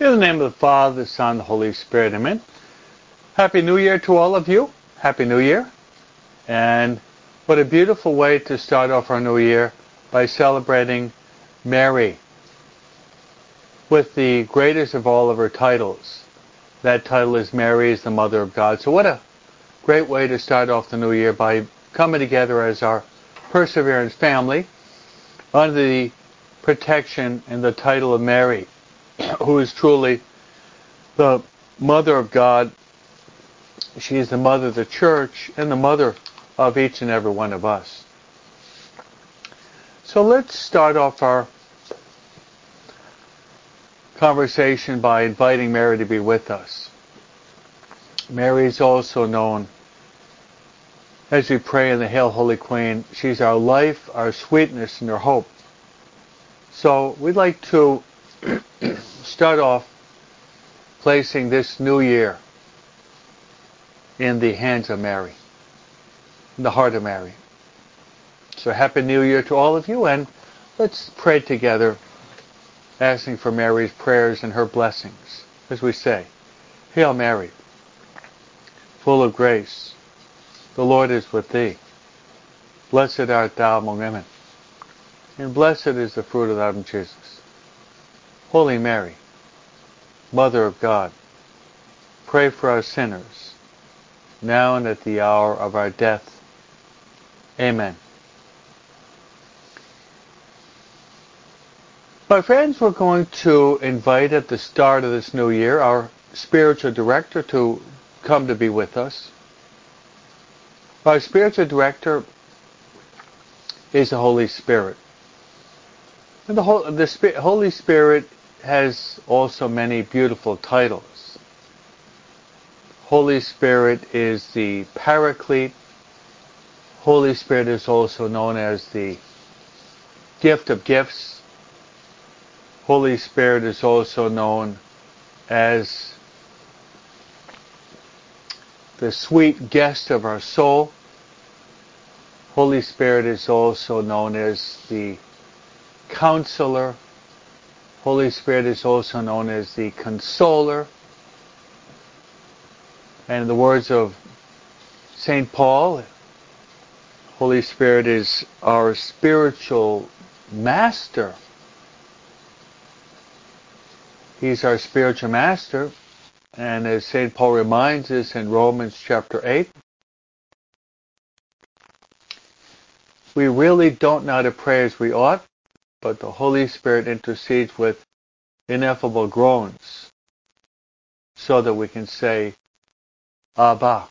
In the name of the Father, the Son, the Holy Spirit, amen. Happy New Year to all of you. Happy New Year. And what a beautiful way to start off our new year by celebrating Mary with the greatest of all of her titles. That title is Mary is the Mother of God. So what a great way to start off the new year by coming together as our Perseverance family under the protection and the title of Mary who is truly the mother of God. She is the mother of the church and the mother of each and every one of us. So let's start off our conversation by inviting Mary to be with us. Mary is also known as we pray in the Hail Holy Queen. She's our life, our sweetness, and our hope. So we'd like to start off placing this new year in the hands of Mary, in the heart of Mary. So happy new year to all of you and let's pray together asking for Mary's prayers and her blessings as we say, Hail Mary, full of grace, the Lord is with thee. Blessed art thou among women, and blessed is the fruit of thy womb, Jesus. Holy Mary, Mother of God, pray for our sinners, now and at the hour of our death. Amen. My friends, we're going to invite at the start of this new year our spiritual director to come to be with us. Our spiritual director is the Holy Spirit. And the, the Holy Spirit has also many beautiful titles. Holy Spirit is the Paraclete. Holy Spirit is also known as the gift of gifts. Holy Spirit is also known as the sweet guest of our soul. Holy Spirit is also known as the counselor Holy Spirit is also known as the consoler. And in the words of St. Paul, Holy Spirit is our spiritual master. He's our spiritual master. And as St. Paul reminds us in Romans chapter 8, we really don't know how to pray as we ought but the Holy Spirit intercedes with ineffable groans so that we can say Abba.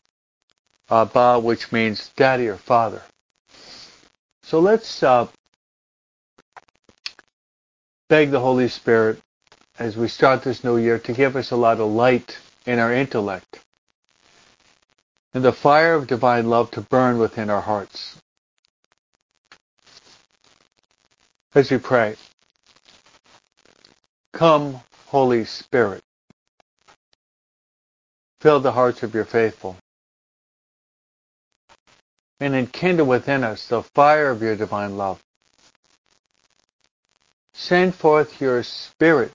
Abba, which means daddy or father. So let's uh, beg the Holy Spirit as we start this new year to give us a lot of light in our intellect and the fire of divine love to burn within our hearts. As we pray. Come, Holy Spirit. Fill the hearts of your faithful. And enkindle within us the fire of your divine love. Send forth your Spirit,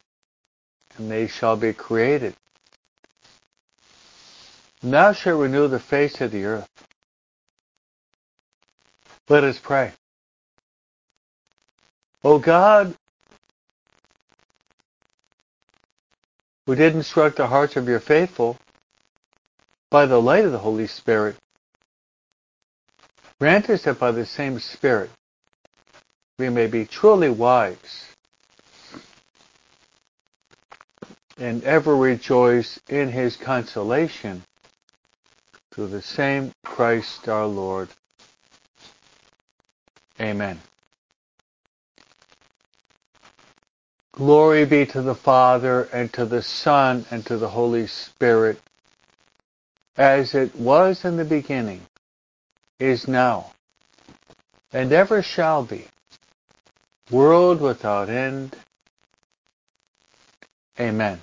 and they shall be created. And thou shalt renew the face of the earth. Let us pray. O God, who did instruct the hearts of your faithful by the light of the Holy Spirit, grant us that by the same Spirit we may be truly wise and ever rejoice in his consolation through the same Christ our Lord. Amen. Glory be to the Father, and to the Son, and to the Holy Spirit, as it was in the beginning, is now, and ever shall be, world without end. Amen.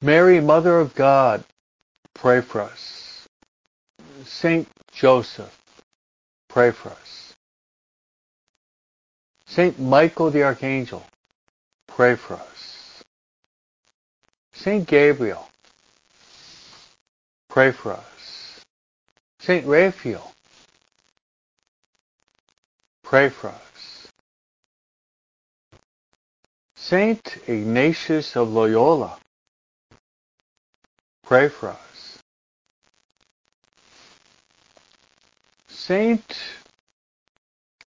Mary, Mother of God, pray for us. Saint Joseph, pray for us. Saint Michael the Archangel, pray for us. Saint Gabriel, pray for us. Saint Raphael, pray for us. Saint Ignatius of Loyola, pray for us. Saint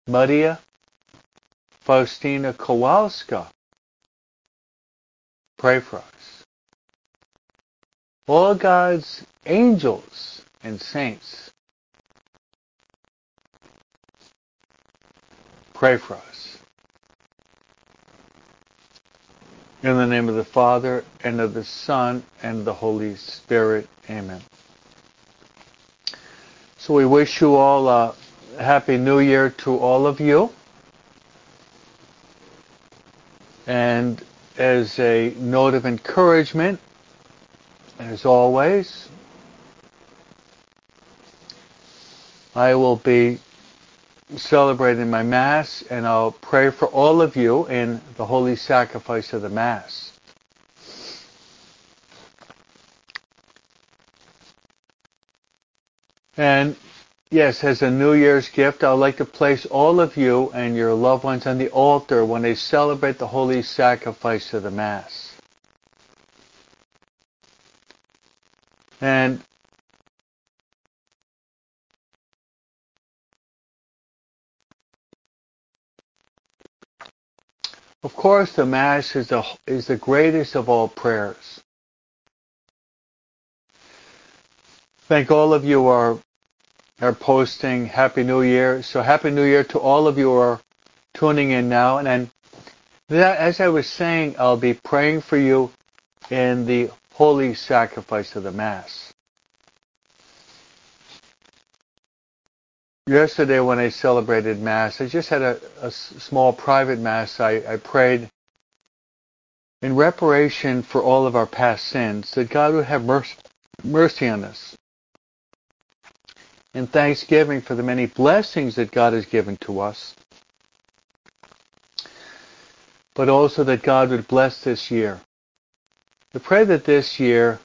Maria Faustina Kowalska, pray for us. All God's angels and saints, pray for us. In the name of the Father, and of the Son, and the Holy Spirit. Amen. So we wish you all a Happy New Year to all of you. And as a note of encouragement, as always, I will be celebrating my Mass and I'll pray for all of you in the holy sacrifice of the Mass. And yes, as a New Year's gift, I would like to place all of you and your loved ones on the altar when they celebrate the holy sacrifice of the Mass. And Of course, the Mass is the, is the greatest of all prayers. Thank all of you are are posting Happy New Year. So Happy New Year to all of you who are tuning in now. And then, that, as I was saying, I'll be praying for you in the holy sacrifice of the Mass. Yesterday when I celebrated Mass, I just had a, a small private Mass. I, I prayed in reparation for all of our past sins, that God would have mercy, mercy on us and thanksgiving for the many blessings that God has given to us, but also that God would bless this year. We pray that this year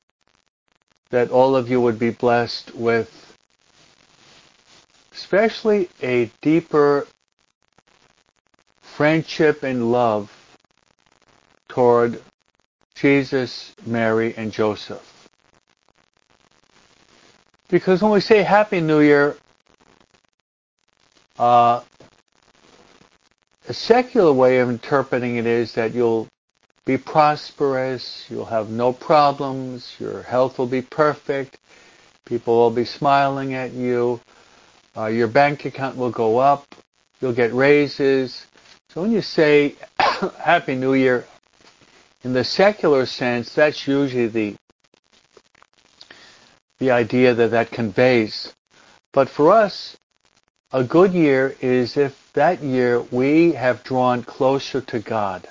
that all of you would be blessed with especially a deeper friendship and love toward Jesus, Mary, and Joseph. Because when we say Happy New Year, uh, a secular way of interpreting it is that you'll be prosperous, you'll have no problems, your health will be perfect, people will be smiling at you, uh, your bank account will go up, you'll get raises. So when you say Happy New Year, in the secular sense, that's usually the the idea that that conveys. But for us, a good year is if that year we have drawn closer to God.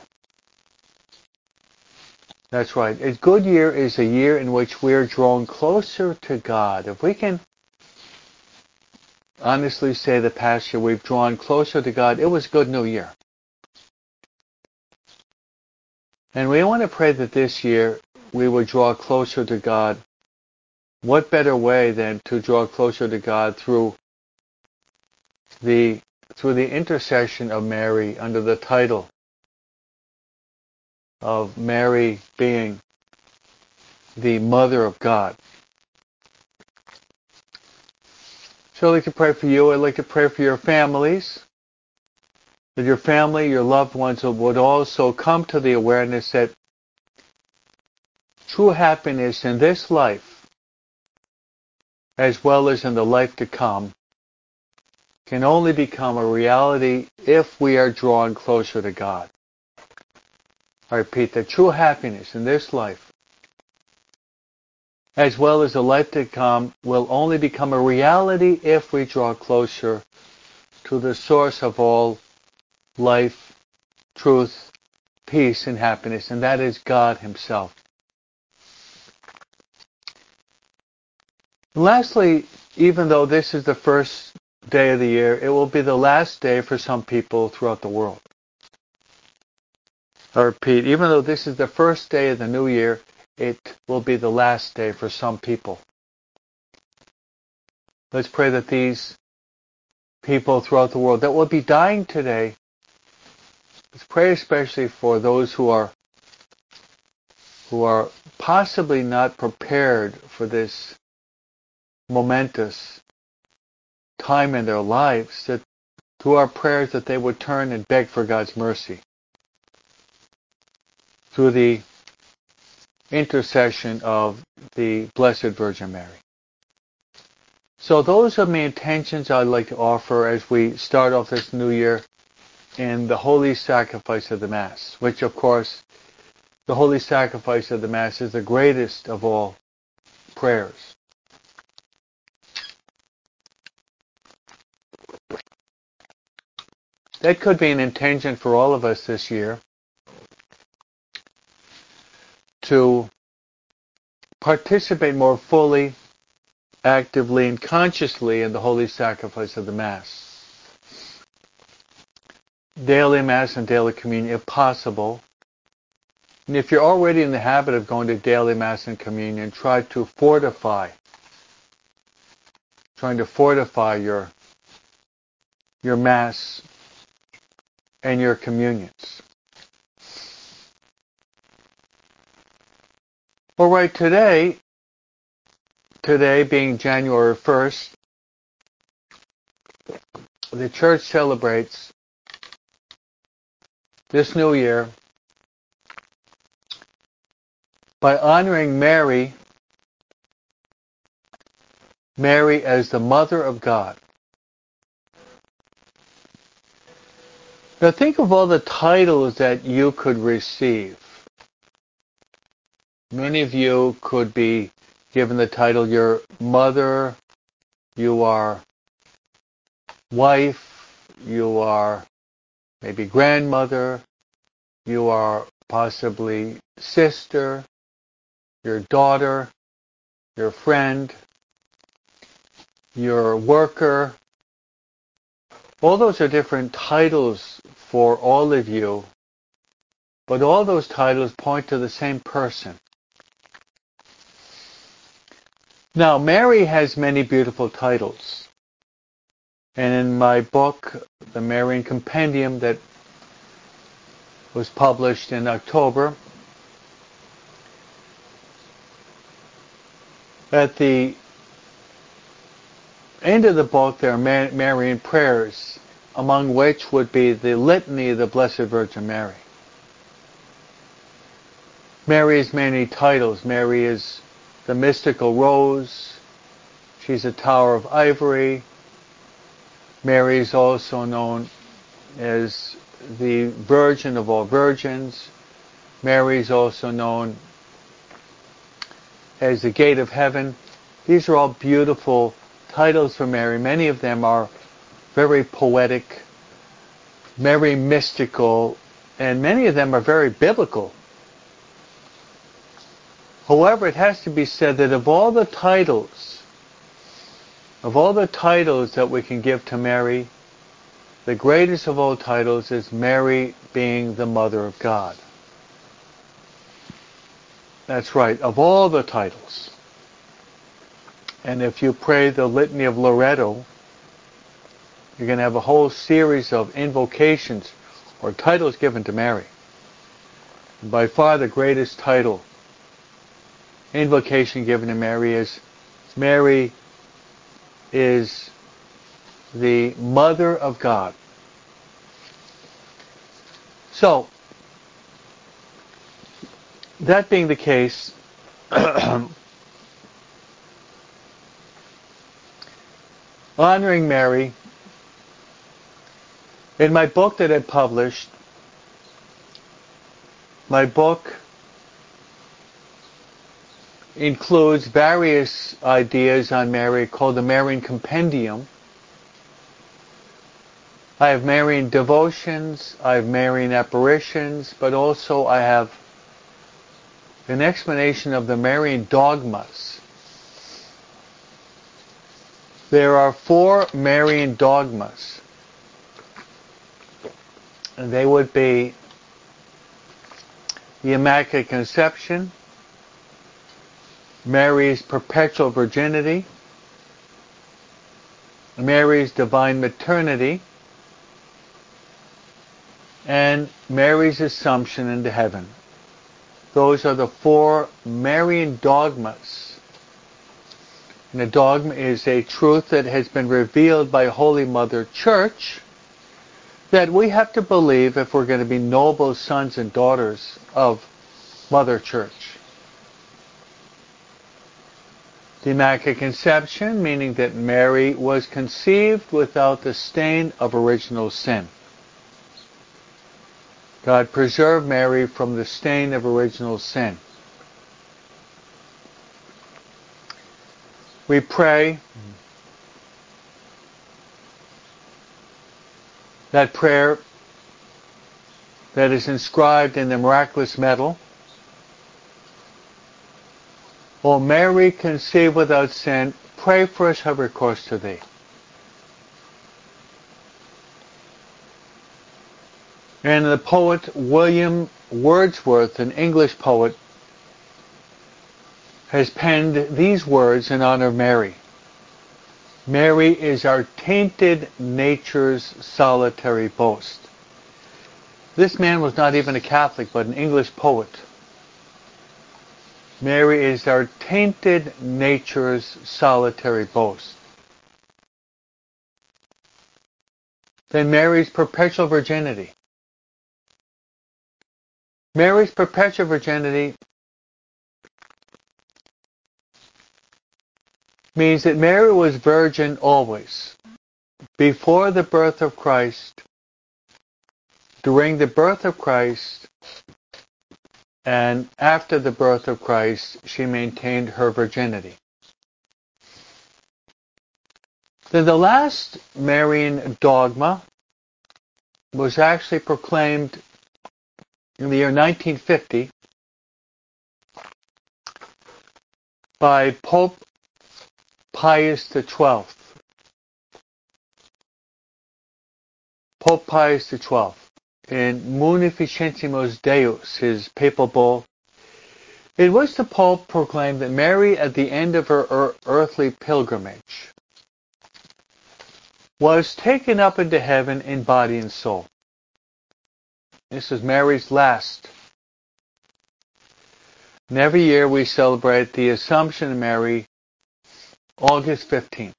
That's right. A good year is a year in which we're drawn closer to God. If we can honestly say the past year we've drawn closer to God, it was a good new year. And we want to pray that this year we would draw closer to God what better way than to draw closer to God through the through the intercession of Mary under the title of Mary being the mother of God. So I'd like to pray for you. I'd like to pray for your families. That your family, your loved ones would also come to the awareness that true happiness in this life as well as in the life to come, can only become a reality if we are drawn closer to God. I repeat that true happiness in this life, as well as the life to come, will only become a reality if we draw closer to the source of all life, truth, peace, and happiness, and that is God Himself. Lastly, even though this is the first day of the year, it will be the last day for some people throughout the world. I repeat, even though this is the first day of the new year, it will be the last day for some people. Let's pray that these people throughout the world that will be dying today, let's pray especially for those who are who are possibly not prepared for this momentous time in their lives, that through our prayers that they would turn and beg for God's mercy. Through the intercession of the Blessed Virgin Mary. So those are my intentions I'd like to offer as we start off this new year in the holy sacrifice of the Mass, which of course the holy sacrifice of the Mass is the greatest of all prayers. That could be an intention for all of us this year to participate more fully, actively, and consciously in the holy sacrifice of the Mass. Daily Mass and daily communion if possible, and if you're already in the habit of going to daily Mass and Communion, try to fortify, trying to fortify your, your Mass and your communions. All right, today, today being January 1st, the church celebrates this new year by honoring Mary, Mary as the Mother of God. Now think of all the titles that you could receive. Many of you could be given the title your mother, you are wife, you are maybe grandmother, you are possibly sister, your daughter, your friend, your worker. All those are different titles for all of you, but all those titles point to the same person. Now, Mary has many beautiful titles. And in my book, The Marian Compendium, that was published in October, At the end of the book, there are Marian prayers, among which would be the Litany of the Blessed Virgin Mary. Mary has many titles. Mary is the mystical rose. She's a tower of ivory. Mary is also known as the Virgin of all virgins. Mary is also known as the gate of heaven. These are all beautiful titles for Mary. Many of them are very poetic, very mystical, and many of them are very biblical. However, it has to be said that of all the titles, of all the titles that we can give to Mary, the greatest of all titles is Mary being the Mother of God. That's right, of all the titles. And if you pray the Litany of Loreto, you're going to have a whole series of invocations or titles given to Mary. By far the greatest title, invocation given to Mary is Mary is the Mother of God. So, that being the case, honoring Mary, in my book that I published, my book includes various ideas on Mary called the Marian Compendium. I have Marian devotions, I have Marian apparitions, but also I have an explanation of the Marian dogmas. There are four Marian dogmas. They would be the Immaculate Conception, Mary's perpetual virginity, Mary's divine maternity, and Mary's assumption into heaven. Those are the four Marian dogmas. And a dogma is a truth that has been revealed by Holy Mother Church that we have to believe if we're going to be noble sons and daughters of Mother Church. The Immaculate Conception, meaning that Mary was conceived without the stain of original sin. God preserve Mary from the stain of original sin. We pray that prayer that is inscribed in the miraculous medal. O Mary, conceived without sin, pray for us have recourse to thee. And the poet William Wordsworth, an English poet, has penned these words in honor of Mary. Mary is our tainted nature's solitary boast. This man was not even a Catholic, but an English poet. Mary is our tainted nature's solitary boast. Then Mary's perpetual virginity. Mary's perpetual virginity means that Mary was virgin always. Before the birth of Christ, during the birth of Christ, and after the birth of Christ, she maintained her virginity. Then the last Marian dogma was actually proclaimed in the year 1950 by Pope Pius XII. Pope Pius XII in Munificentissimus Deus, his papal bull, it was the Pope proclaimed that Mary, at the end of her earthly pilgrimage, was taken up into heaven in body and soul. This is Mary's last. And every year we celebrate the Assumption of Mary August 15th.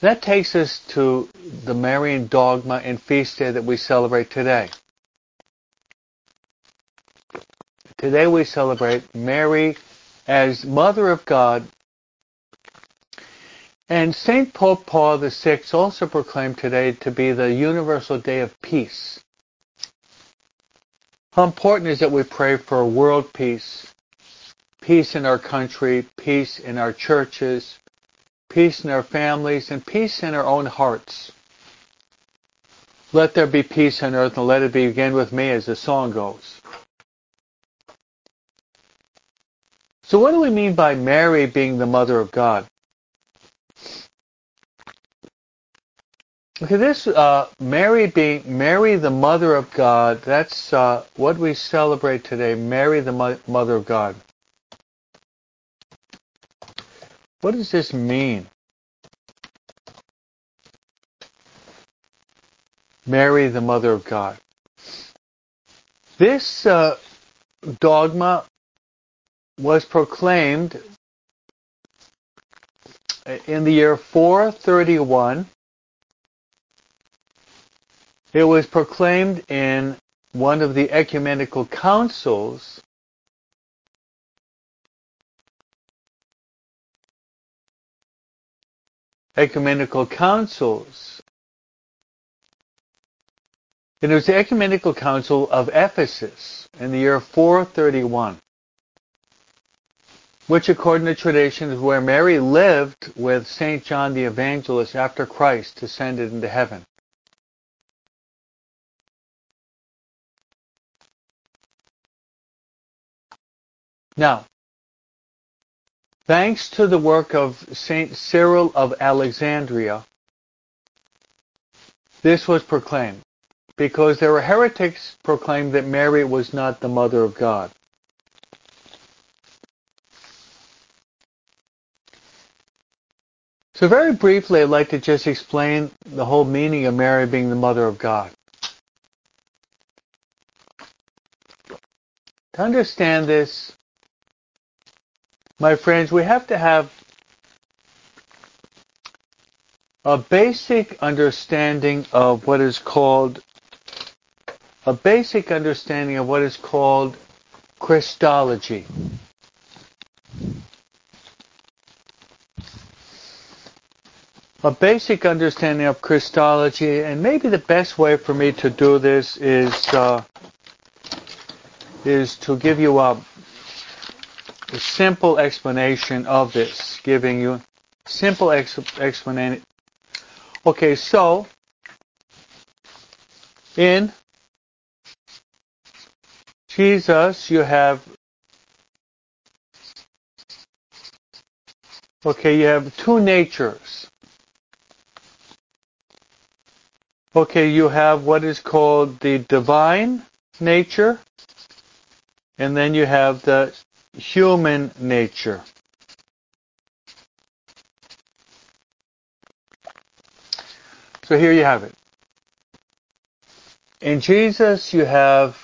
That takes us to the Marian dogma and feast day that we celebrate today. Today we celebrate Mary as Mother of God. And St. Pope Paul VI also proclaimed today to be the Universal Day of Peace. How important is that we pray for world peace, peace in our country, peace in our churches, peace in our families, and peace in our own hearts. Let there be peace on earth and let it begin with me as the song goes. So what do we mean by Mary being the mother of God? Okay, this uh, Mary being Mary, the Mother of God. That's uh, what we celebrate today. Mary, the mo- Mother of God. What does this mean? Mary, the Mother of God. This uh, dogma was proclaimed in the year 431 it was proclaimed in one of the ecumenical councils ecumenical councils. It was the ecumenical council of Ephesus in the year 431, which according to tradition is where Mary lived with St. John the Evangelist after Christ descended into heaven. Now, Thanks to the work of Saint Cyril of Alexandria, this was proclaimed because there were heretics proclaimed that Mary was not the mother of God. So very briefly, I'd like to just explain the whole meaning of Mary being the mother of God. To understand this, my friends, we have to have a basic understanding of what is called a basic understanding of what is called Christology. A basic understanding of Christology, and maybe the best way for me to do this is uh, is to give you a, a, simple explanation of this, giving you simple ex- explanation. Okay, so in Jesus, you have okay, you have two natures. Okay, you have what is called the divine nature, and then you have the human nature. So here you have it. In Jesus, you have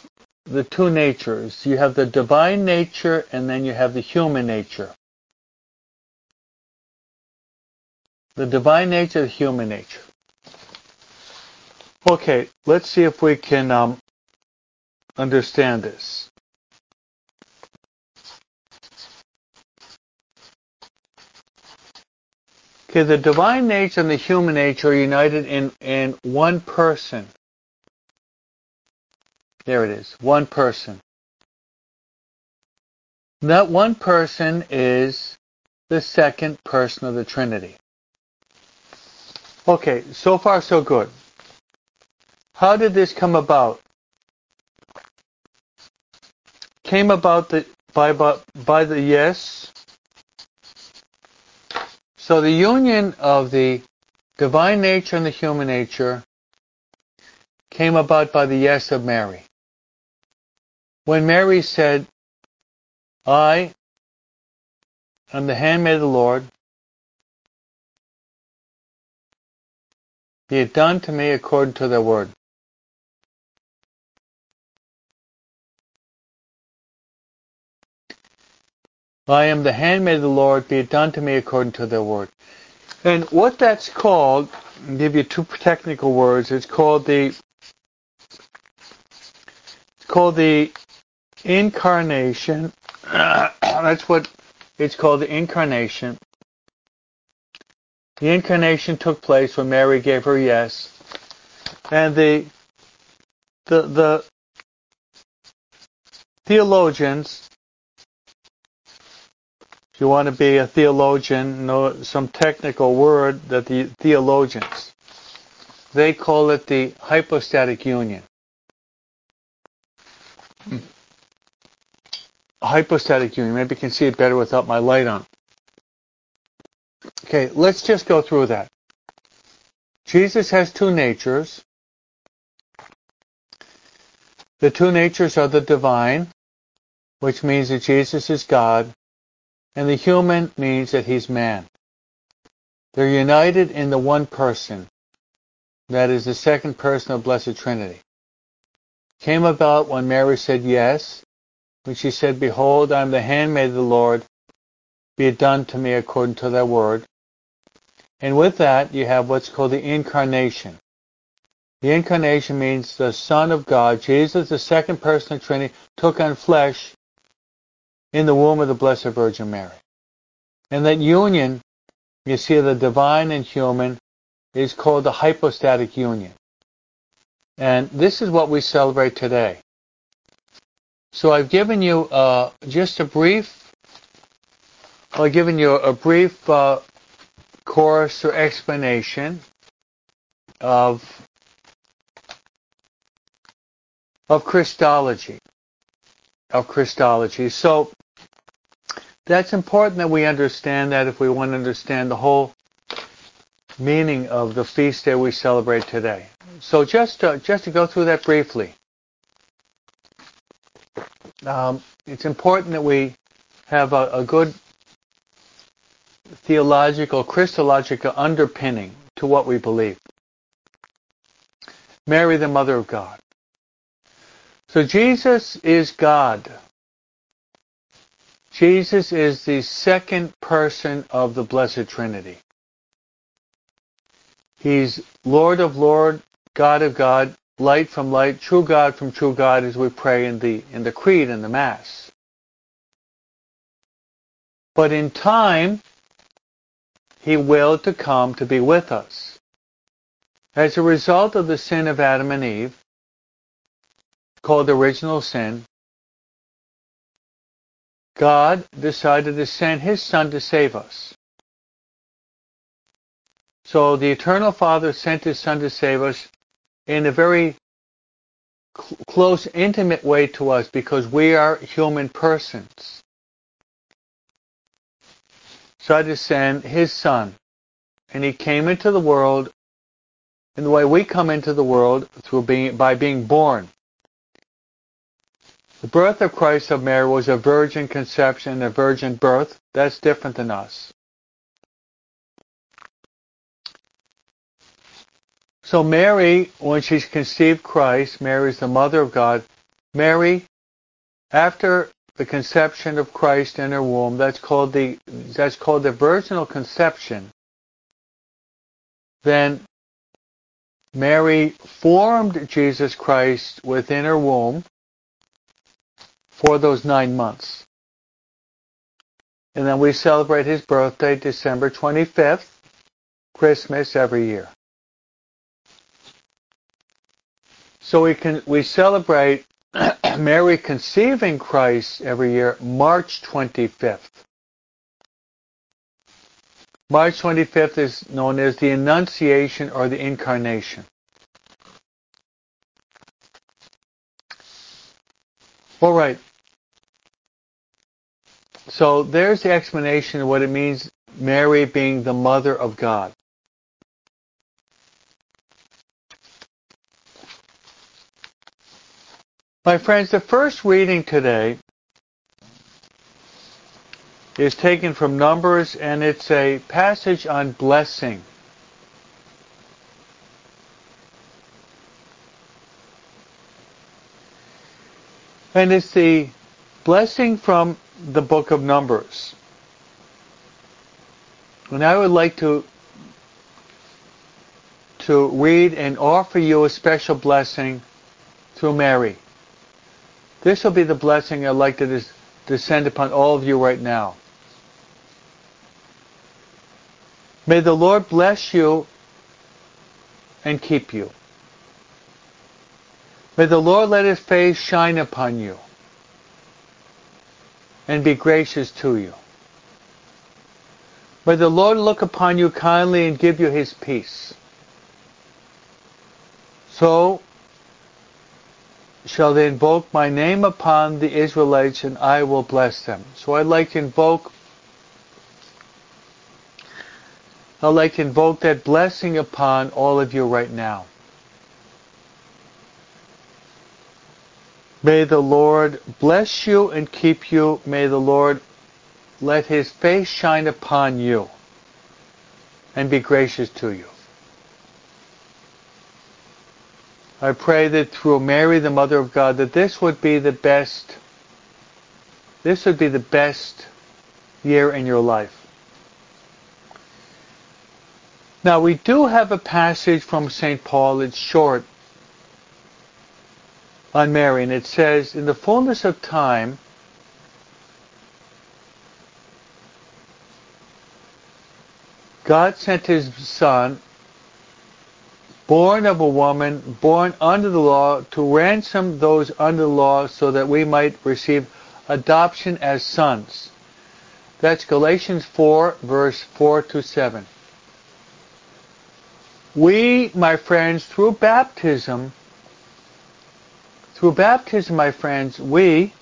the two natures. You have the divine nature and then you have the human nature. The divine nature, the human nature. Okay, let's see if we can um, understand this. Okay, the divine nature and the human nature are united in, in one person. There it is. One person. That one person is the second person of the Trinity. Okay, so far so good. How did this come about? Came about the, by, by, by the yes. So the union of the divine nature and the human nature came about by the yes of Mary. When Mary said, I am the handmaid of the Lord, be it done to me according to the word. I am the handmaid of the Lord, be it done to me according to their word. And what that's called, I'll give you two technical words, it's called the it's called the incarnation. that's what it's called the incarnation. The incarnation took place when Mary gave her yes. And the the the theologians if you want to be a theologian, know some technical word that the theologians they call it the hypostatic union. Hmm. hypostatic union. Maybe you can see it better without my light on. Okay, let's just go through that. Jesus has two natures. The two natures are the divine, which means that Jesus is God, and the human means that he's man. They're united in the one person, that is the second person of Blessed Trinity. Came about when Mary said yes, when she said, Behold, I am the handmaid of the Lord, be it done to me according to thy word. And with that, you have what's called the incarnation. The incarnation means the Son of God, Jesus, the second person of the Trinity, took on flesh in the womb of the Blessed Virgin Mary. And that union, you see, the divine and human, is called the hypostatic union. And this is what we celebrate today. So I've given you uh, just a brief, I've given you a brief uh, course or explanation of of Christology, of Christology. So That's important that we understand that if we want to understand the whole meaning of the feast day we celebrate today. So just to, just to go through that briefly. Um, it's important that we have a, a good theological, Christological underpinning to what we believe. Mary, the Mother of God. So Jesus is God. Jesus is the second person of the Blessed Trinity. He's Lord of Lord, God of God, light from light, true God from true God as we pray in the in the creed and the mass. But in time he willed to come to be with us. As a result of the sin of Adam and Eve, called original sin, God decided to send his son to save us. So the Eternal Father sent His Son to save us in a very cl- close, intimate way to us because we are human persons. So to send His Son, and He came into the world in the way we come into the world through being by being born. The birth of Christ of Mary was a virgin conception, a virgin birth. That's different than us. So Mary, when she's conceived Christ, Mary is the mother of God. Mary, after the conception of Christ in her womb, that's called the that's called the virginal conception. Then Mary formed Jesus Christ within her womb for those nine months. And then we celebrate his birthday December 25th, Christmas every year. So we can we celebrate Mary conceiving Christ every year, March 25th. March 25th is known as the Annunciation or the Incarnation. All right. So there's the explanation of what it means Mary being the mother of God. My friends, the first reading today is taken from Numbers and it's a passage on blessing. And it's the blessing from the book of Numbers. And I would like to to read and offer you a special blessing through Mary. This will be the blessing I'd like to des- descend upon all of you right now. May the Lord bless you and keep you. May the Lord let his face shine upon you and be gracious to you. May the Lord look upon you kindly and give you his peace. So shall they invoke my name upon the Israelites, and I will bless them. So I'd like to invoke I'd like to invoke that blessing upon all of you right now. May the Lord bless you and keep you. May the Lord let his face shine upon you and be gracious to you. I pray that through Mary, the Mother of God, that this would be the best, this would be the best year in your life. Now we do have a passage from St. Paul, it's short, on Mary, and it says, In the fullness of time, God sent his Son born of a woman, born under the law, to ransom those under the law so that we might receive adoption as sons. That's Galatians 4, verse 4 to 7. We, my friends, through baptism, through baptism, my friends, we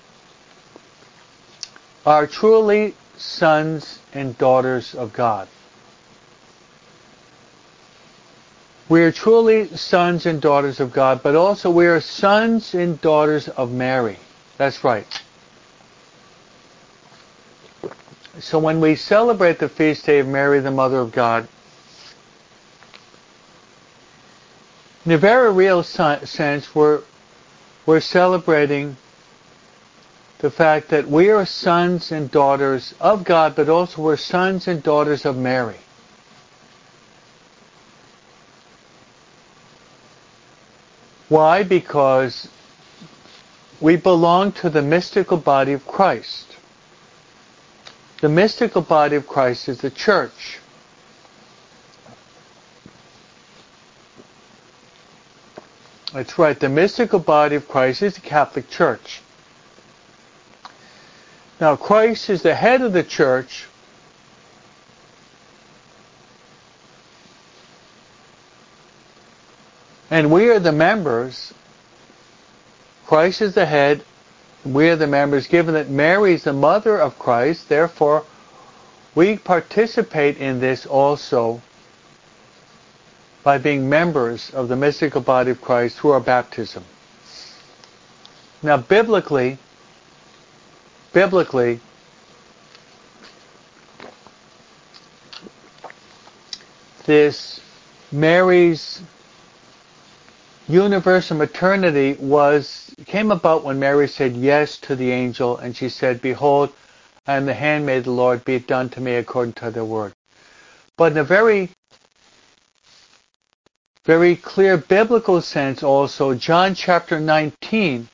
are truly sons and daughters of God. We are truly sons and daughters of God, but also we are sons and daughters of Mary. That's right. So when we celebrate the feast day of Mary, the Mother of God, in a very real sense, we're, we're celebrating the fact that we are sons and daughters of God, but also we're sons and daughters of Mary. Why? Because we belong to the mystical body of Christ. The mystical body of Christ is the church. That's right. The mystical body of Christ is the Catholic Church. Now, Christ is the head of the church. And we are the members. Christ is the head, we are the members, given that Mary is the mother of Christ, therefore we participate in this also by being members of the mystical body of Christ through our baptism. Now biblically, biblically, this Mary's universal maternity was came about when Mary said yes to the angel and she said, Behold, I am the handmaid of the Lord, be it done to me according to the word. But in a very very clear biblical sense also, John chapter 19,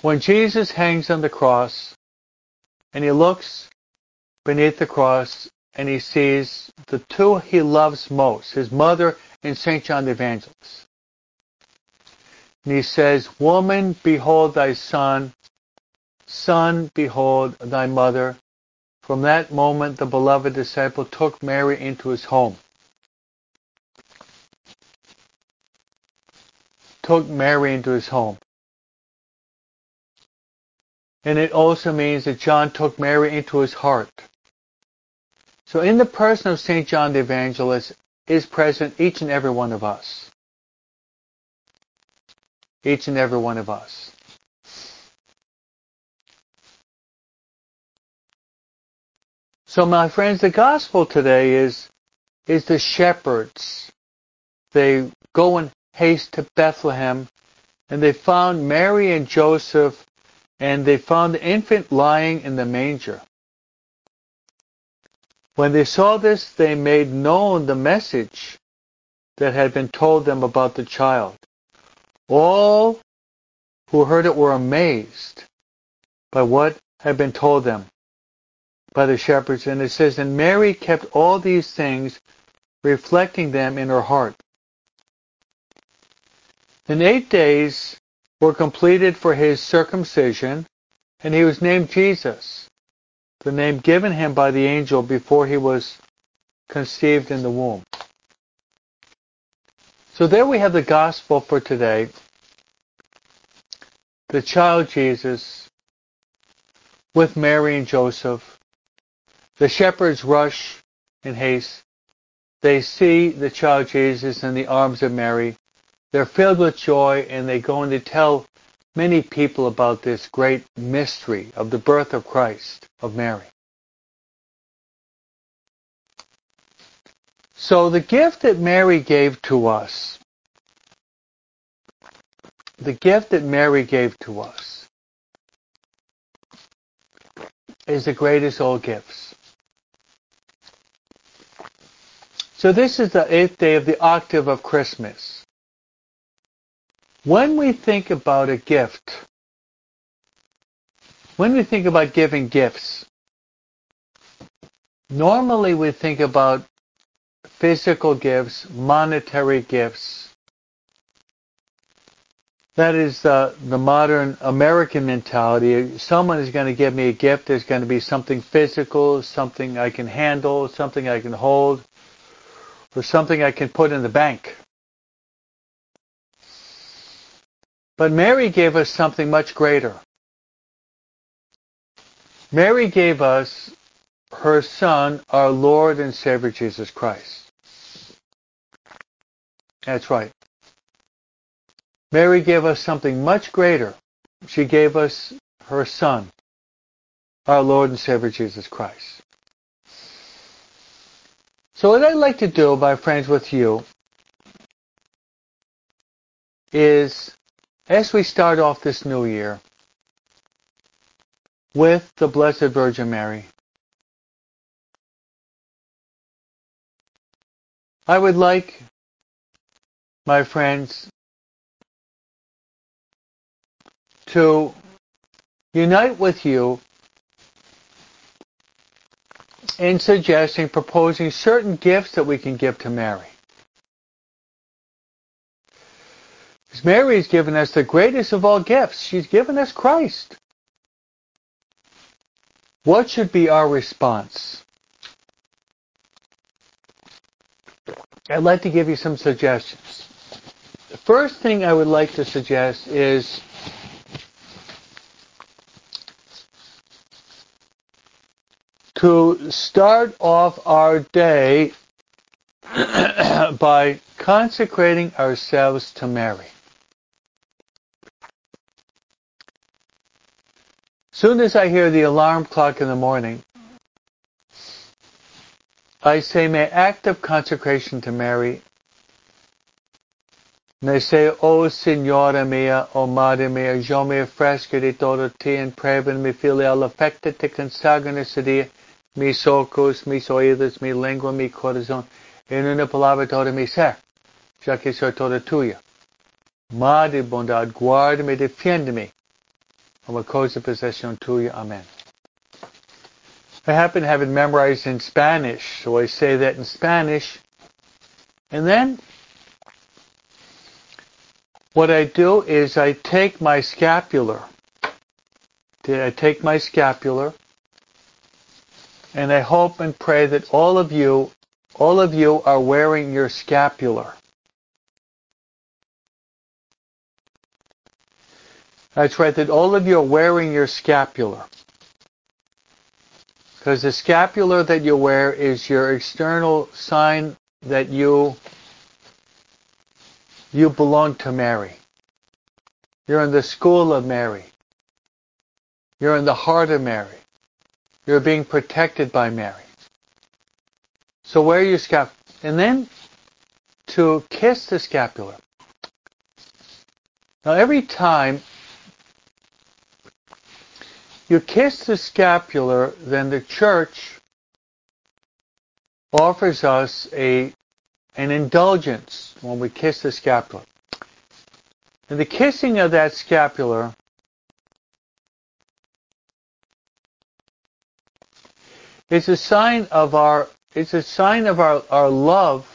when Jesus hangs on the cross and he looks beneath the cross and he sees the two he loves most, his mother and St. John the Evangelist. And he says, Woman, behold thy son. Son, behold thy mother. From that moment, the beloved disciple took Mary into his home. Took Mary into his home. And it also means that John took Mary into his heart. So in the person of St. John the Evangelist is present each and every one of us each and every one of us. So my friends, the gospel today is, is the shepherds. They go in haste to Bethlehem and they found Mary and Joseph and they found the infant lying in the manger. When they saw this, they made known the message that had been told them about the child. All who heard it were amazed by what had been told them by the shepherds. And it says, And Mary kept all these things, reflecting them in her heart. And eight days were completed for his circumcision, and he was named Jesus, the name given him by the angel before he was conceived in the womb. So there we have the gospel for today. The child Jesus with Mary and Joseph. The shepherds rush in haste. They see the child Jesus in the arms of Mary. They're filled with joy and they go and they tell many people about this great mystery of the birth of Christ, of Mary. So the gift that Mary gave to us, the gift that Mary gave to us, is the greatest of all gifts. So this is the eighth day of the octave of Christmas. When we think about a gift, when we think about giving gifts, normally we think about physical gifts, monetary gifts. That is uh, the modern American mentality. Someone is going to give me a gift. There's going to be something physical, something I can handle, something I can hold, or something I can put in the bank. But Mary gave us something much greater. Mary gave us her Son, our Lord and Savior Jesus Christ. That's right. Mary gave us something much greater. She gave us her Son, our Lord and Savior Jesus Christ. So what I'd like to do, my friends, with you is, as we start off this new year with the Blessed Virgin Mary, I would like, my friends, to unite with you in suggesting, proposing certain gifts that we can give to Mary. Because Mary has given us the greatest of all gifts. She's given us Christ. What should be our response? I'd like to give you some suggestions. The first thing I would like to suggest is to start off our day by consecrating ourselves to Mary. Soon as I hear the alarm clock in the morning, I say my act of consecration to Mary. And I say, O Signora mia, O Madre mia, yo me ofrezco di todo ti en prueba mi filial affecta te consagro ese día mis ojos, mis oídos, mi lengua, mi corazón, en una palabra todo mi ser, ya que soy toda tuya. Madre bondad, guárdame, defiéndeme, como cosa posesión tuya. Amen. I happen to have it memorized in Spanish, so I say that in Spanish. And then what I do is I take my scapular. I take my scapular and I hope and pray that all of you, all of you are wearing your scapular. That's right, that all of you are wearing your scapular. Because the scapular that you wear is your external sign that you you belong to Mary. You're in the school of Mary. You're in the heart of Mary. You're being protected by Mary. So wear your scapular. And then to kiss the scapular. Now every time you kiss the scapular, then the church offers us a an indulgence when we kiss the scapular. And the kissing of that scapular is a sign of our it's a sign of our, our love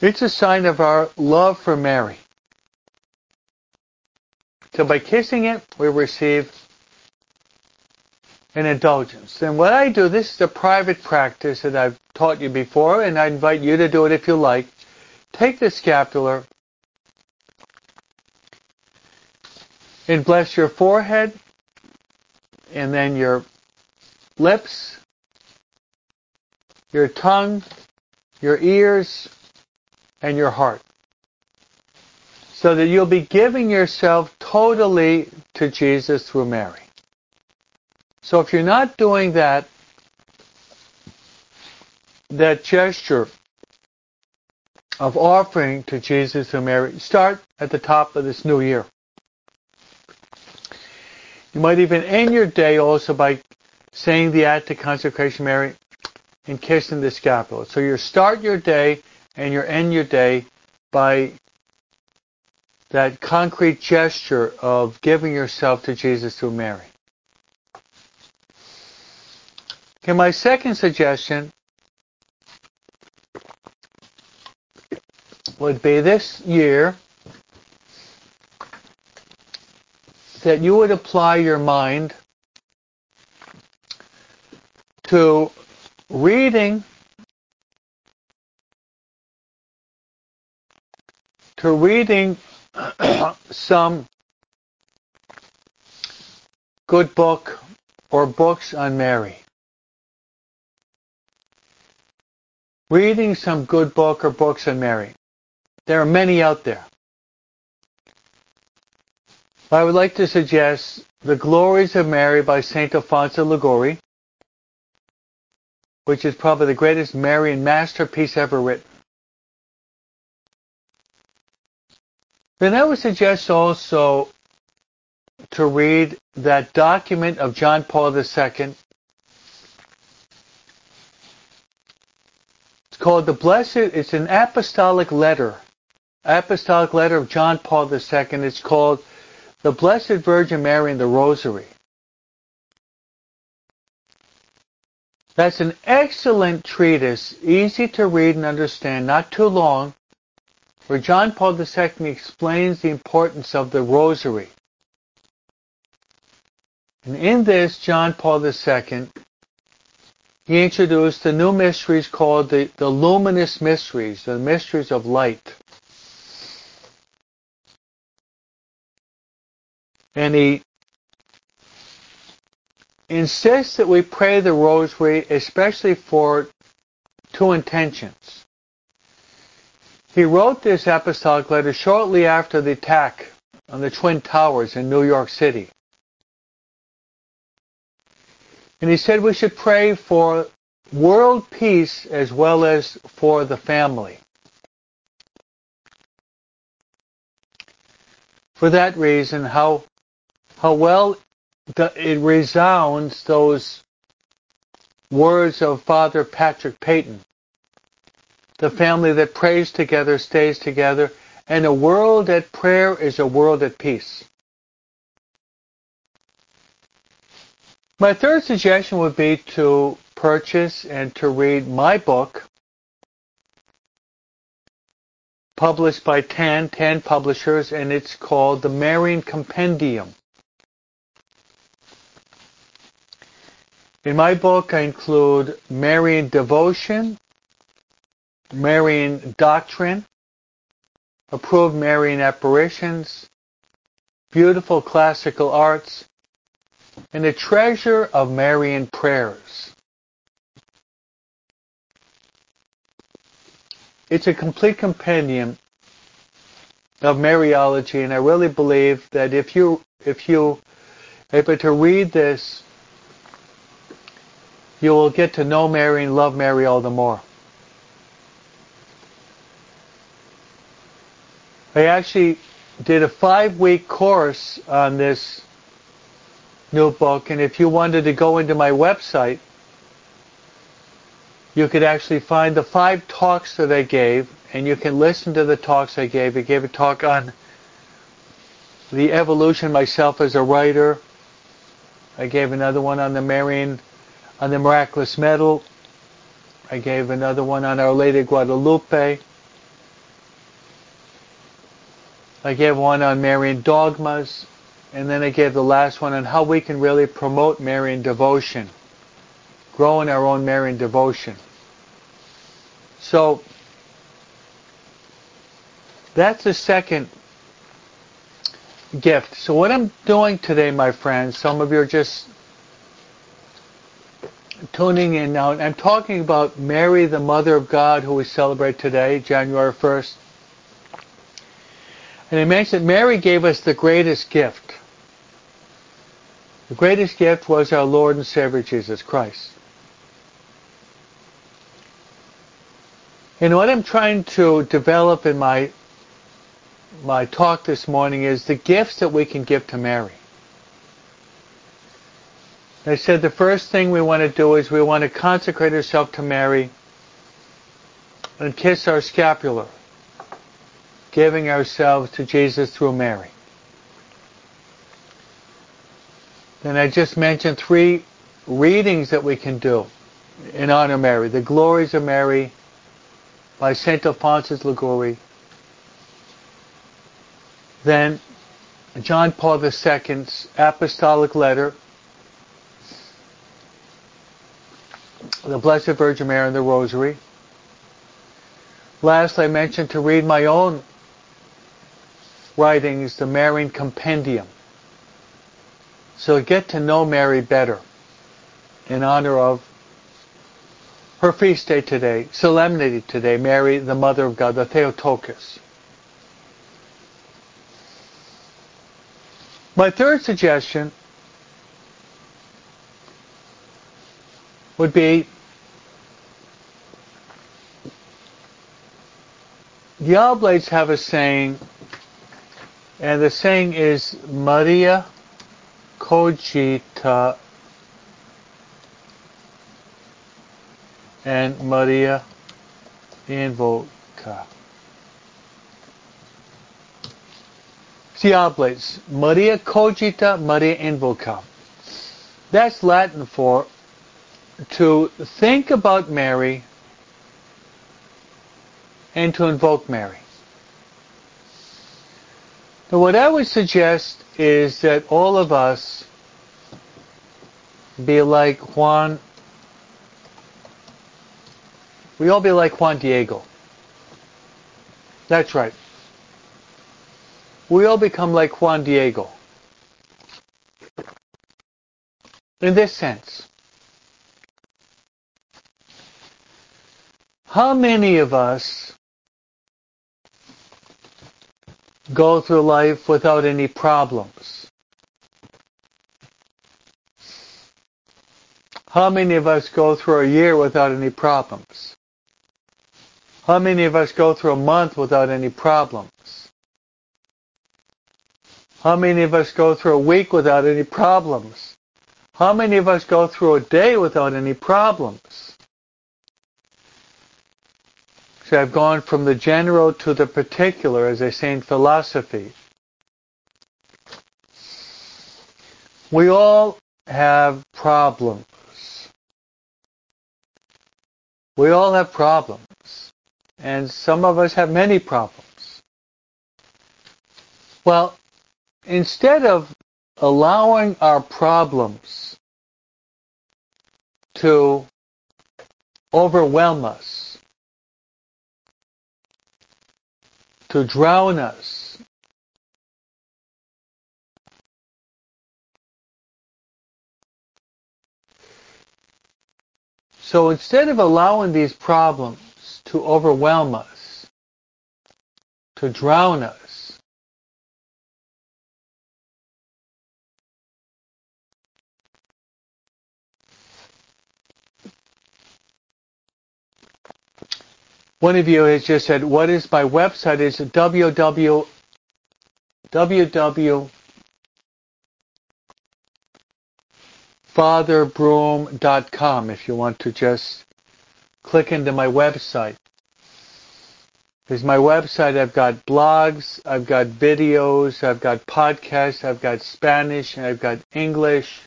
It's a sign of our love for Mary. So by kissing it, we receive an indulgence. And what I do, this is a private practice that I've taught you before, and I invite you to do it if you like. Take the scapular and bless your forehead, and then your lips, your tongue, your ears, and your heart so that you'll be giving yourself totally to Jesus through Mary. So if you're not doing that, that gesture of offering to Jesus through Mary, start at the top of this new year. You might even end your day also by saying the act of consecration Mary and kissing the scapular. So you start your day and you end your day by that concrete gesture of giving yourself to Jesus through Mary. Okay, my second suggestion would be this year that you would apply your mind to reading to reading some good book or books on Mary. Reading some good book or books on Mary. There are many out there. I would like to suggest The Glories of Mary by St. Alfonso Liguori, which is probably the greatest Marian masterpiece ever written. Then I would suggest also to read that document of John Paul II. It's called the Blessed, it's an apostolic letter. Apostolic letter of John Paul II. It's called The Blessed Virgin Mary and the Rosary. That's an excellent treatise, easy to read and understand, not too long, where John Paul II explains the importance of the Rosary. And in this, John Paul II, he introduced the new mysteries called the, the luminous mysteries, the mysteries of light. And he insists that we pray the rosary especially for two intentions. He wrote this apostolic letter shortly after the attack on the Twin Towers in New York City. And he said we should pray for world peace as well as for the family. For that reason, how, how well it resounds those words of Father Patrick Peyton. The family that prays together stays together, and a world at prayer is a world at peace. My third suggestion would be to purchase and to read my book, published by TAN, TAN Publishers, and it's called The Marian Compendium. In my book, I include Marian devotion, Marian doctrine, approved Marian apparitions, beautiful classical arts, and a treasure of Marian prayers. It's a complete compendium of Mariology, and I really believe that if you if you able to read this you will get to know Mary and love Mary all the more. I actually did a five week course on this new book, and if you wanted to go into my website, you could actually find the five talks that I gave, and you can listen to the talks I gave. I gave a talk on the evolution myself as a writer. I gave another one on the Marian on the miraculous medal. I gave another one on Our Lady of Guadalupe. I gave one on Marian dogmas. And then I gave the last one on how we can really promote Marian devotion. Grow in our own Marian devotion. So, that's the second gift. So what I'm doing today, my friends, some of you are just tuning in now, I'm talking about Mary, the Mother of God, who we celebrate today, January 1st. And I mentioned Mary gave us the greatest gift. The greatest gift was our Lord and Savior Jesus Christ. And what I'm trying to develop in my my talk this morning is the gifts that we can give to Mary. I said the first thing we want to do is we want to consecrate ourselves to Mary and kiss our scapular, giving ourselves to Jesus through Mary. Then I just mentioned three readings that we can do in honor of Mary. The Glories of Mary by St. Alphonsus Liguori. Then John Paul II's apostolic letter the Blessed Virgin Mary and the Rosary. Last, I mentioned to read my own writings, the Marian Compendium. So get to know Mary better in honor of her feast day today, solemnity today, Mary, the Mother of God, the Theotokos. My third suggestion would be the Oblates have a saying, and the saying is Maria cogita and Maria invoca. The Maria cogita, Maria invoca. That's Latin for to think about Mary and to invoke Mary. Now, what I would suggest is that all of us be like Juan. We all be like Juan Diego. That's right. We all become like Juan Diego. In this sense. How many of us go through life without any problems? How many of us go through a year without any problems? How many of us go through a month without any problems? How many of us go through a week without any problems? How many of us go through a day without any problems? So I've gone from the general to the particular, as they say in philosophy. We all have problems. We all have problems. And some of us have many problems. Well, instead of allowing our problems to overwhelm us, to drown us. So instead of allowing these problems to overwhelm us, to drown us, One of you has just said, what is my website? Is www fatherbroom.com if you want to just click into my website. Because my website, I've got blogs, I've got videos, I've got podcasts, I've got Spanish, and I've got English.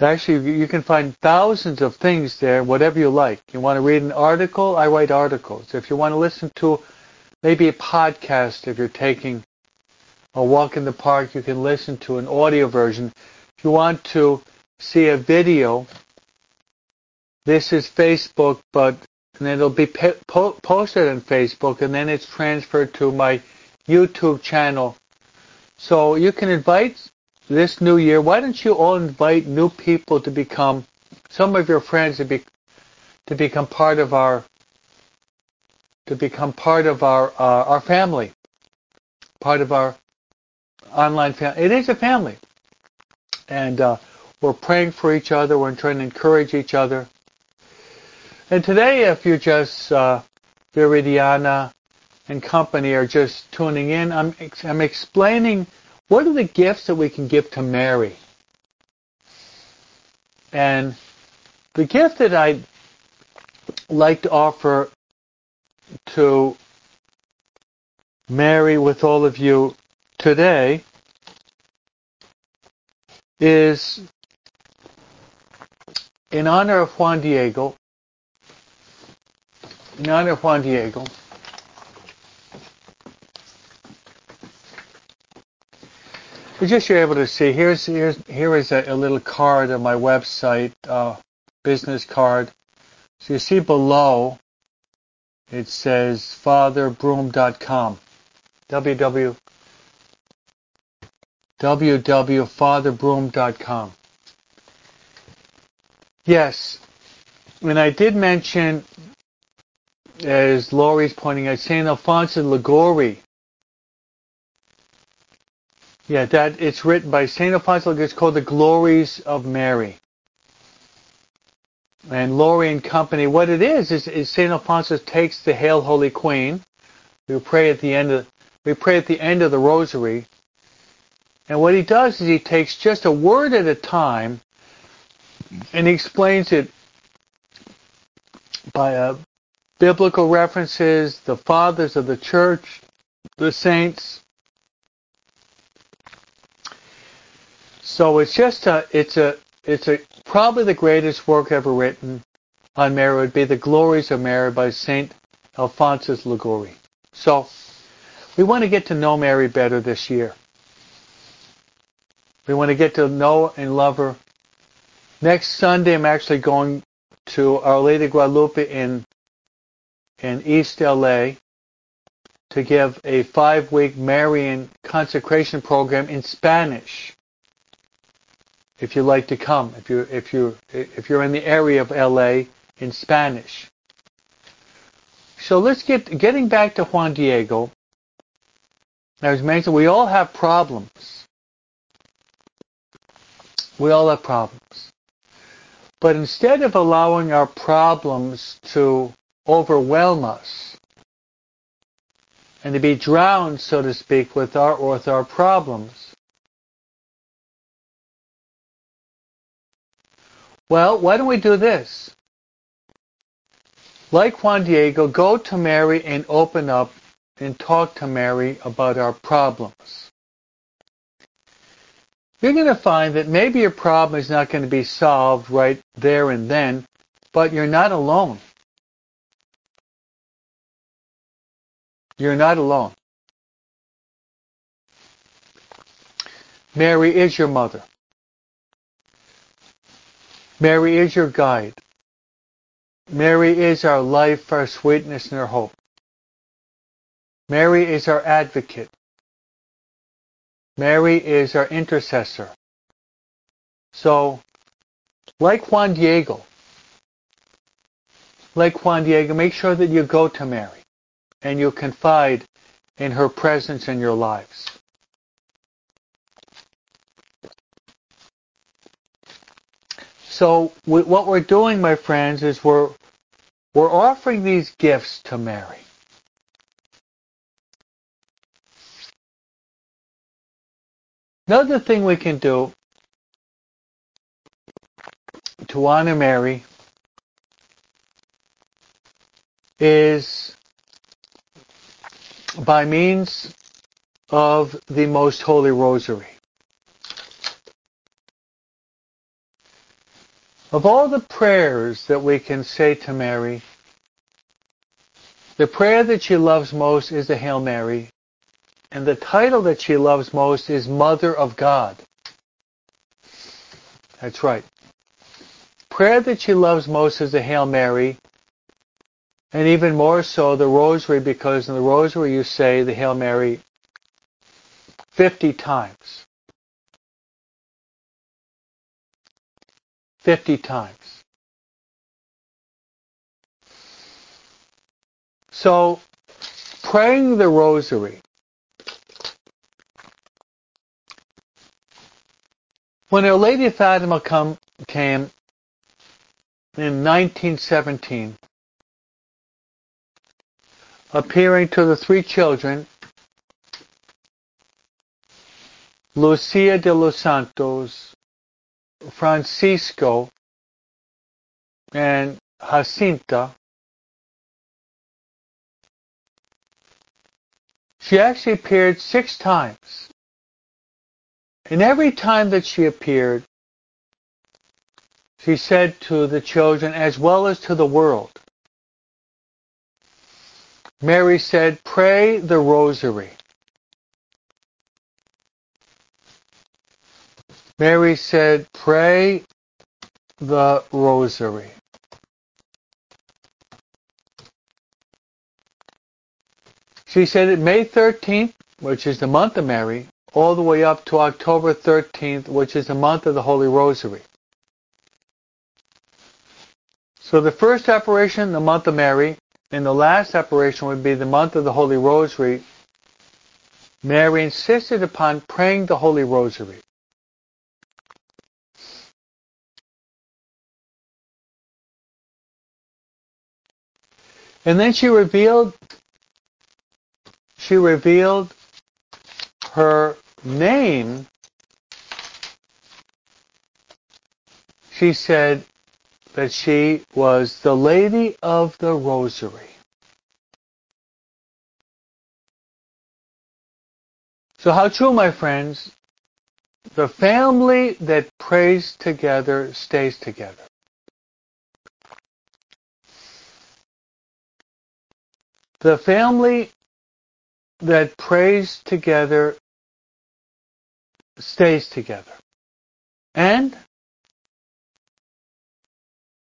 Actually, you can find thousands of things there, whatever you like. You want to read an article? I write articles. If you want to listen to maybe a podcast, if you're taking a walk in the park, you can listen to an audio version. If you want to see a video, this is Facebook, but and it'll be po- posted on Facebook, and then it's transferred to my YouTube channel. So you can invite this new year, why don't you all invite new people to become some of your friends to be to become part of our to become part of our uh, our family, part of our online family. It is a family, and uh, we're praying for each other. We're trying to encourage each other. And today, if you just uh, Viridiana and company are just tuning in, I'm I'm explaining what are the gifts that we can give to Mary? And the gift that I'd like to offer to Mary with all of you today is in honor of Juan Diego, in honor of Juan Diego, just you're able to see, here's, here's here is a, a little card on my website, uh, business card. So you see below, it says fatherbroom.com. www www.fatherbroom.com. Yes, and I did mention, as Laurie's pointing out, St. Alfonso Liguori. Yeah, that it's written by St. Alfonso. It's called The Glories of Mary. And Laurie and company, what it is, is, is St. Alfonso takes the Hail Holy Queen. We pray at the end of we pray at the end of the Rosary, and what he does is he takes just a word at a time and he explains it by uh, biblical references, the fathers of the church, the saints. So it's just a, it's a, it's a, probably the greatest work ever written on Mary would be The Glories of Mary by Saint Alphonsus Liguori. So we want to get to know Mary better this year. We want to get to know and love her. Next Sunday, I'm actually going to Our Lady Guadalupe in in East LA to give a five-week Marian consecration program in Spanish. If you'd like to come, if you if you if you're in the area of LA in Spanish. So let's get getting back to Juan Diego. As mentioned, we all have problems. We all have problems. But instead of allowing our problems to overwhelm us and to be drowned, so to speak, with our, with our problems, well, why don't we do this? Like Juan Diego, go to Mary and open up and talk to Mary about our problems you're going to find that maybe your problem is not going to be solved right there and then, but you're not alone. You're not alone. Mary is your mother. Mary is your guide. Mary is our life, our sweetness, and our hope. Mary is our advocate. Mary is our intercessor. So, like Juan Diego, like Juan Diego, make sure that you go to Mary and you confide in her presence in your lives. So what we're doing, my friends, is we're we're offering these gifts to Mary. Another thing we can do to honor Mary is by means of the Most Holy Rosary. Of all the prayers that we can say to Mary, the prayer that she loves most is the Hail Mary, and the title that she loves most is Mother of God. That's right. Prayer that she loves most is the Hail Mary, and even more so the Rosary, because in the Rosary you say the Hail Mary 50 times. 50 times. So, praying the Rosary When Our Lady of Fatima come, came in 1917, appearing to the three children, Lucia de los Santos, Francisco, and Jacinta, she actually appeared six times. And every time that she appeared, she said to the children as well as to the world, Mary said, pray the rosary. Mary said, pray the rosary. She said it May 13th, which is the month of Mary, all the way up to October 13th, which is the month of the Holy Rosary. So the first apparition, the month of Mary, and the last apparition would be the month of the Holy Rosary. Mary insisted upon praying the Holy Rosary. And then she revealed she revealed her name. She said that she was the Lady of the Rosary. So how true, my friends, the family that prays together stays together. The family that prays together stays together. And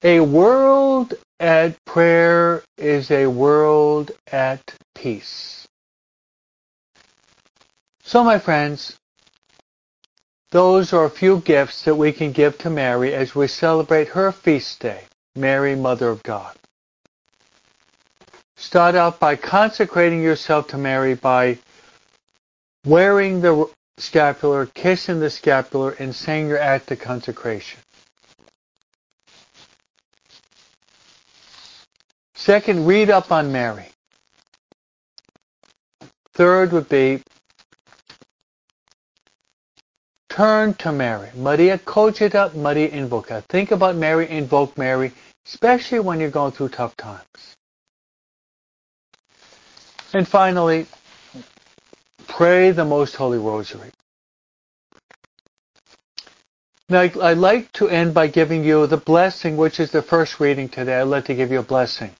a world at prayer is a world at peace. So my friends, those are a few gifts that we can give to Mary as we celebrate her feast day, Mary, Mother of God. Start out by consecrating yourself to Mary by wearing the scapular, kissing the scapular, and saying your act of consecration. Second, read up on Mary. Third would be turn to Mary. Maria cogita, Maria invoca. Think about Mary, invoke Mary, especially when you're going through tough times. And finally, pray the Most Holy Rosary. Now, I'd like to end by giving you the blessing, which is the first reading today. I'd like to give you a blessing.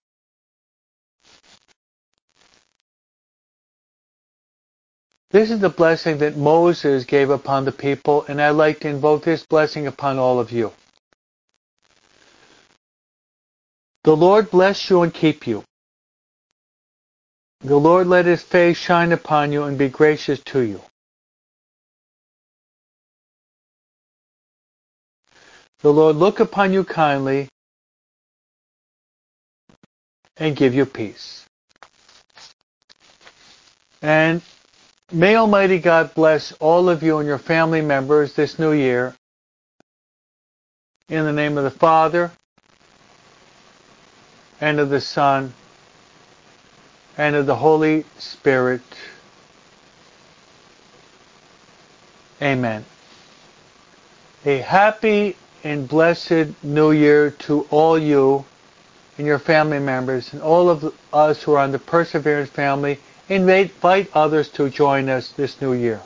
This is the blessing that Moses gave upon the people, and I'd like to invoke this blessing upon all of you. The Lord bless you and keep you. The Lord let his face shine upon you and be gracious to you. The Lord look upon you kindly and give you peace. And may Almighty God bless all of you and your family members this new year. In the name of the Father, and of the Son, and of the Holy Spirit. Amen. A happy and blessed New Year to all you and your family members and all of us who are on the Perseverance family. Invite others to join us this new year.